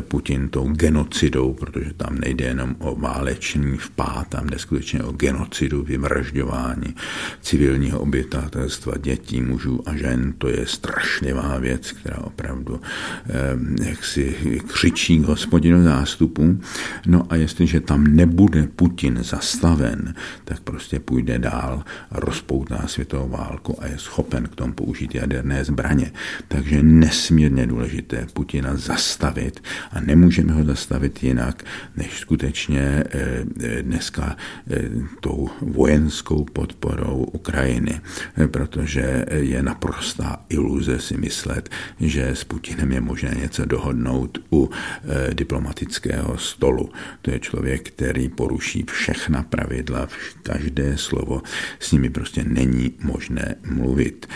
Putin tou genocidou, protože tam nejde jenom o válečný vpád, tam jde skutečně o genocidu, vymražďování civilního obyvatelstva, dětí, mužů a žen. To je strašlivá věc, která opravdu eh, jak si křičí k hospodinu zástupu. No a jestliže tam nebude Putin zastaven, tak prostě půjde dál rozpoutá světovou válku a je schopen k tomu použít jaderné zbraně. Takže nesmírně důležité Putina zastavit a nemůžeme ho zastavit jinak, než skutečně eh, dnes dneska eh, tou vojenskou podporou Ukrajiny, eh, protože je naprostá iluze si myslet, že s Putinem je možné něco dohodnout u eh, diplomatického stolu. To je člověk, který poruší všechna pravidla, každé slovo, s nimi prostě není možné mluvit.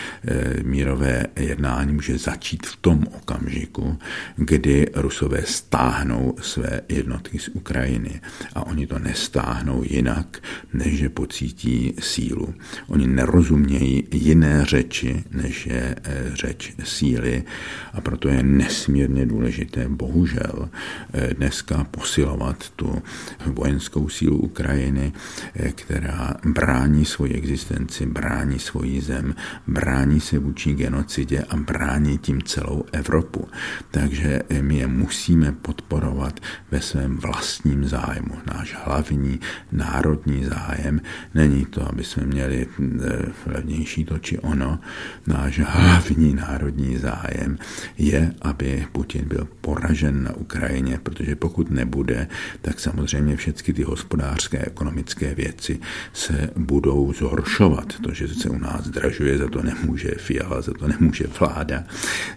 Mírové jednání může začít v tom okamžiku, kdy Rusové stáhnou své jednotky z Ukrajiny a oni to nestáhnou dosáhnou jinak, než že pocítí sílu. Oni nerozumějí jiné řeči, než je eh, řeč síly a proto je nesmírně důležité, bohužel, eh, dneska posilovat tu vojenskou sílu Ukrajiny, eh, která brání svoji existenci, brání svoji zem, brání se vůči genocidě a brání tím celou Evropu. Takže my je musíme podporovat ve svém vlastním zájmu. Náš hlavní národní zájem. Není to, aby jsme měli eh, levnější to či ono. Náš hlavní národní zájem je, aby Putin byl poražen na Ukrajině, protože pokud nebude, tak samozřejmě všechny ty hospodářské ekonomické věci se budou zhoršovat. To, že se u nás zdražuje, za to nemůže Fiala, za to nemůže vláda,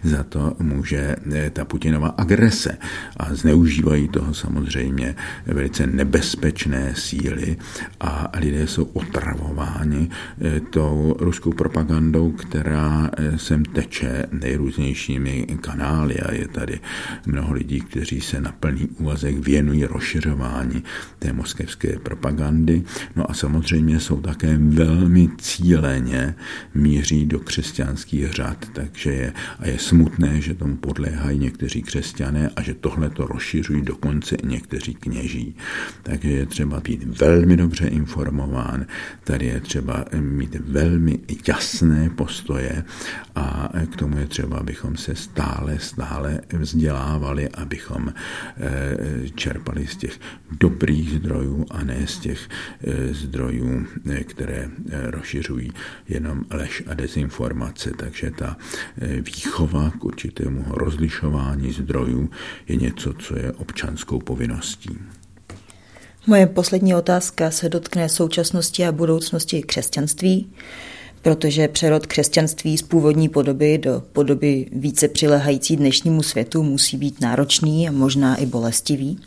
za to může eh, ta Putinova agrese. A zneužívají toho samozřejmě velice nebezpečné síly a lidé jsou otravováni eh, tou ruskou propagandou, která eh, sem teče nejrůznějšími kanály a je tady mnoho lidí, kteří se na plný úvazek věnují rozšiřování té moskevské propagandy. No a samozřejmě jsou také velmi cíleně míří do křesťanských řad, takže je, a je smutné, že tomu podléhají někteří křesťané a že tohle to rozšiřují dokonce i někteří kněží. Takže je třeba být velmi dobře informován. Tady je třeba mít velmi jasné postoje a k tomu je třeba, abychom se stále, stále vzdělávali, abychom eh, čerpali z těch dobrých zdrojů a ne z těch eh, zdrojů, eh, které rozšiřují jenom lež a dezinformace. Takže ta výchova k určitému rozlišování zdrojů je něco, co je občanskou povinností. Moje poslední otázka se dotkne současnosti a budoucnosti křesťanství, protože přerod křesťanství z původní podoby do podoby více přilehající dnešnímu světu musí být náročný a možná i bolestivý.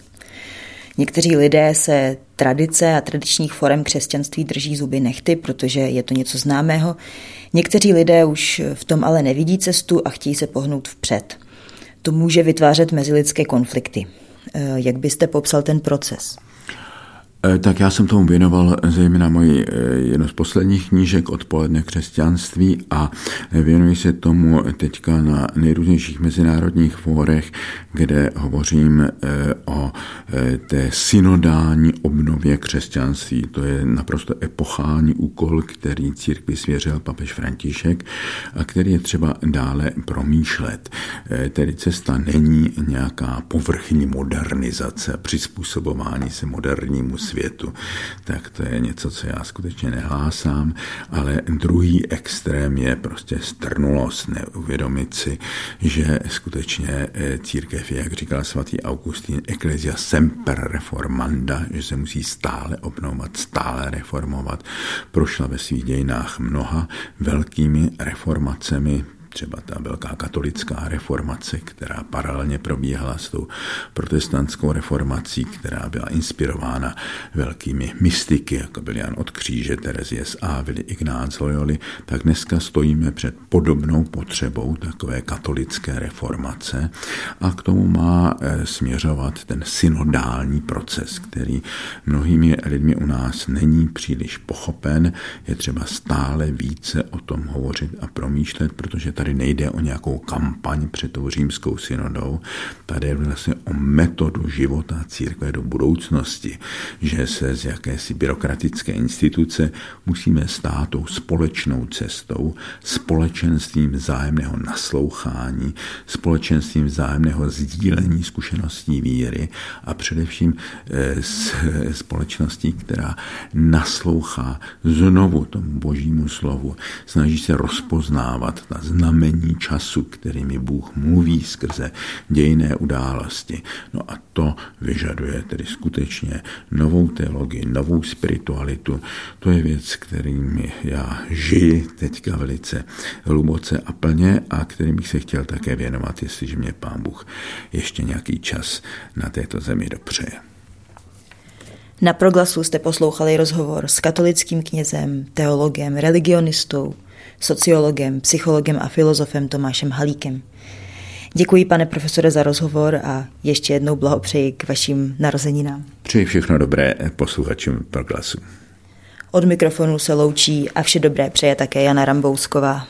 Někteří lidé se tradice a tradičních forem křesťanství drží zuby nechty, protože je to něco známého. Někteří lidé už v tom ale nevidí cestu a chtějí se pohnout vpřed. To může vytvářet mezilidské konflikty. Eh, jak byste popsal ten proces? Eh, tak já jsem tomu věnoval zejména moji eh, jednu z posledních knížek Odpoledne křesťanství a věnuji se tomu teďka na nejrůznějších mezinárodních fórech, kde hovořím eh, o té synodální obnově křesťanství. To je naprosto epochální úkol, který církvi svěřil papež František a který je třeba dále promýšlet. Tedy cesta není nějaká povrchní modernizace, přizpůsobování se modernímu světu, světu, tak to je něco, co já skutečně nehlásám, ale druhý extrém je prostě strnulost, neuvědomit si, že skutečně eh, církev je, jak říkal svatý Augustín, ecclesia semper reformanda, že se musí stále obnovovat, stále reformovat. Prošla ve svých dějinách mnoha velkými reformacemi, třeba ta velká katolická reformace, která paralelně probíhala s tou protestantskou reformací, která byla inspirována velkými mystiky, jako byl Jan od kříže, Terezie z Ávily, Ignác Loyoli, tak dneska stojíme před podobnou potřebou takové katolické reformace a k tomu má eh, směřovat ten synodální proces, který mnohými lidmi u nás není příliš pochopen, je třeba stále více o tom hovořit a promýšlet, protože ta tady nejde o nějakou kampaň před tou římskou synodou, tady je vlastně o metodu života církve do budoucnosti, že se z jakési byrokratické instituce musíme stát tou společnou cestou, společenstvím vzájemného naslouchání, společenstvím vzájemného sdílení zkušeností víry a především eh, s společností, která naslouchá znovu tomu božímu slovu, snaží se rozpoznávat ta znamená znamení času, kterými Bůh mluví skrze dějné události. No a to vyžaduje tedy skutečně novou teologii, novou spiritualitu. To je věc, kterými já žiji teďka velice hluboce a plně a kterým bych se chtěl také věnovat, jestliže mě Pán Bůh ještě nějaký čas na této zemi dopřeje. Na proglasu jste poslouchali rozhovor s katolickým knězem, teologem, religionistou, sociologem, psychologem a filozofem Tomášem Halíkem. Děkuji, pane profesore, za rozhovor a ještě jednou blahopřeji k vašim narozeninám. Přeji všechno dobré posluchačům proglasu. Od mikrofonu se loučí a vše dobré přeje také Jana Rambousková.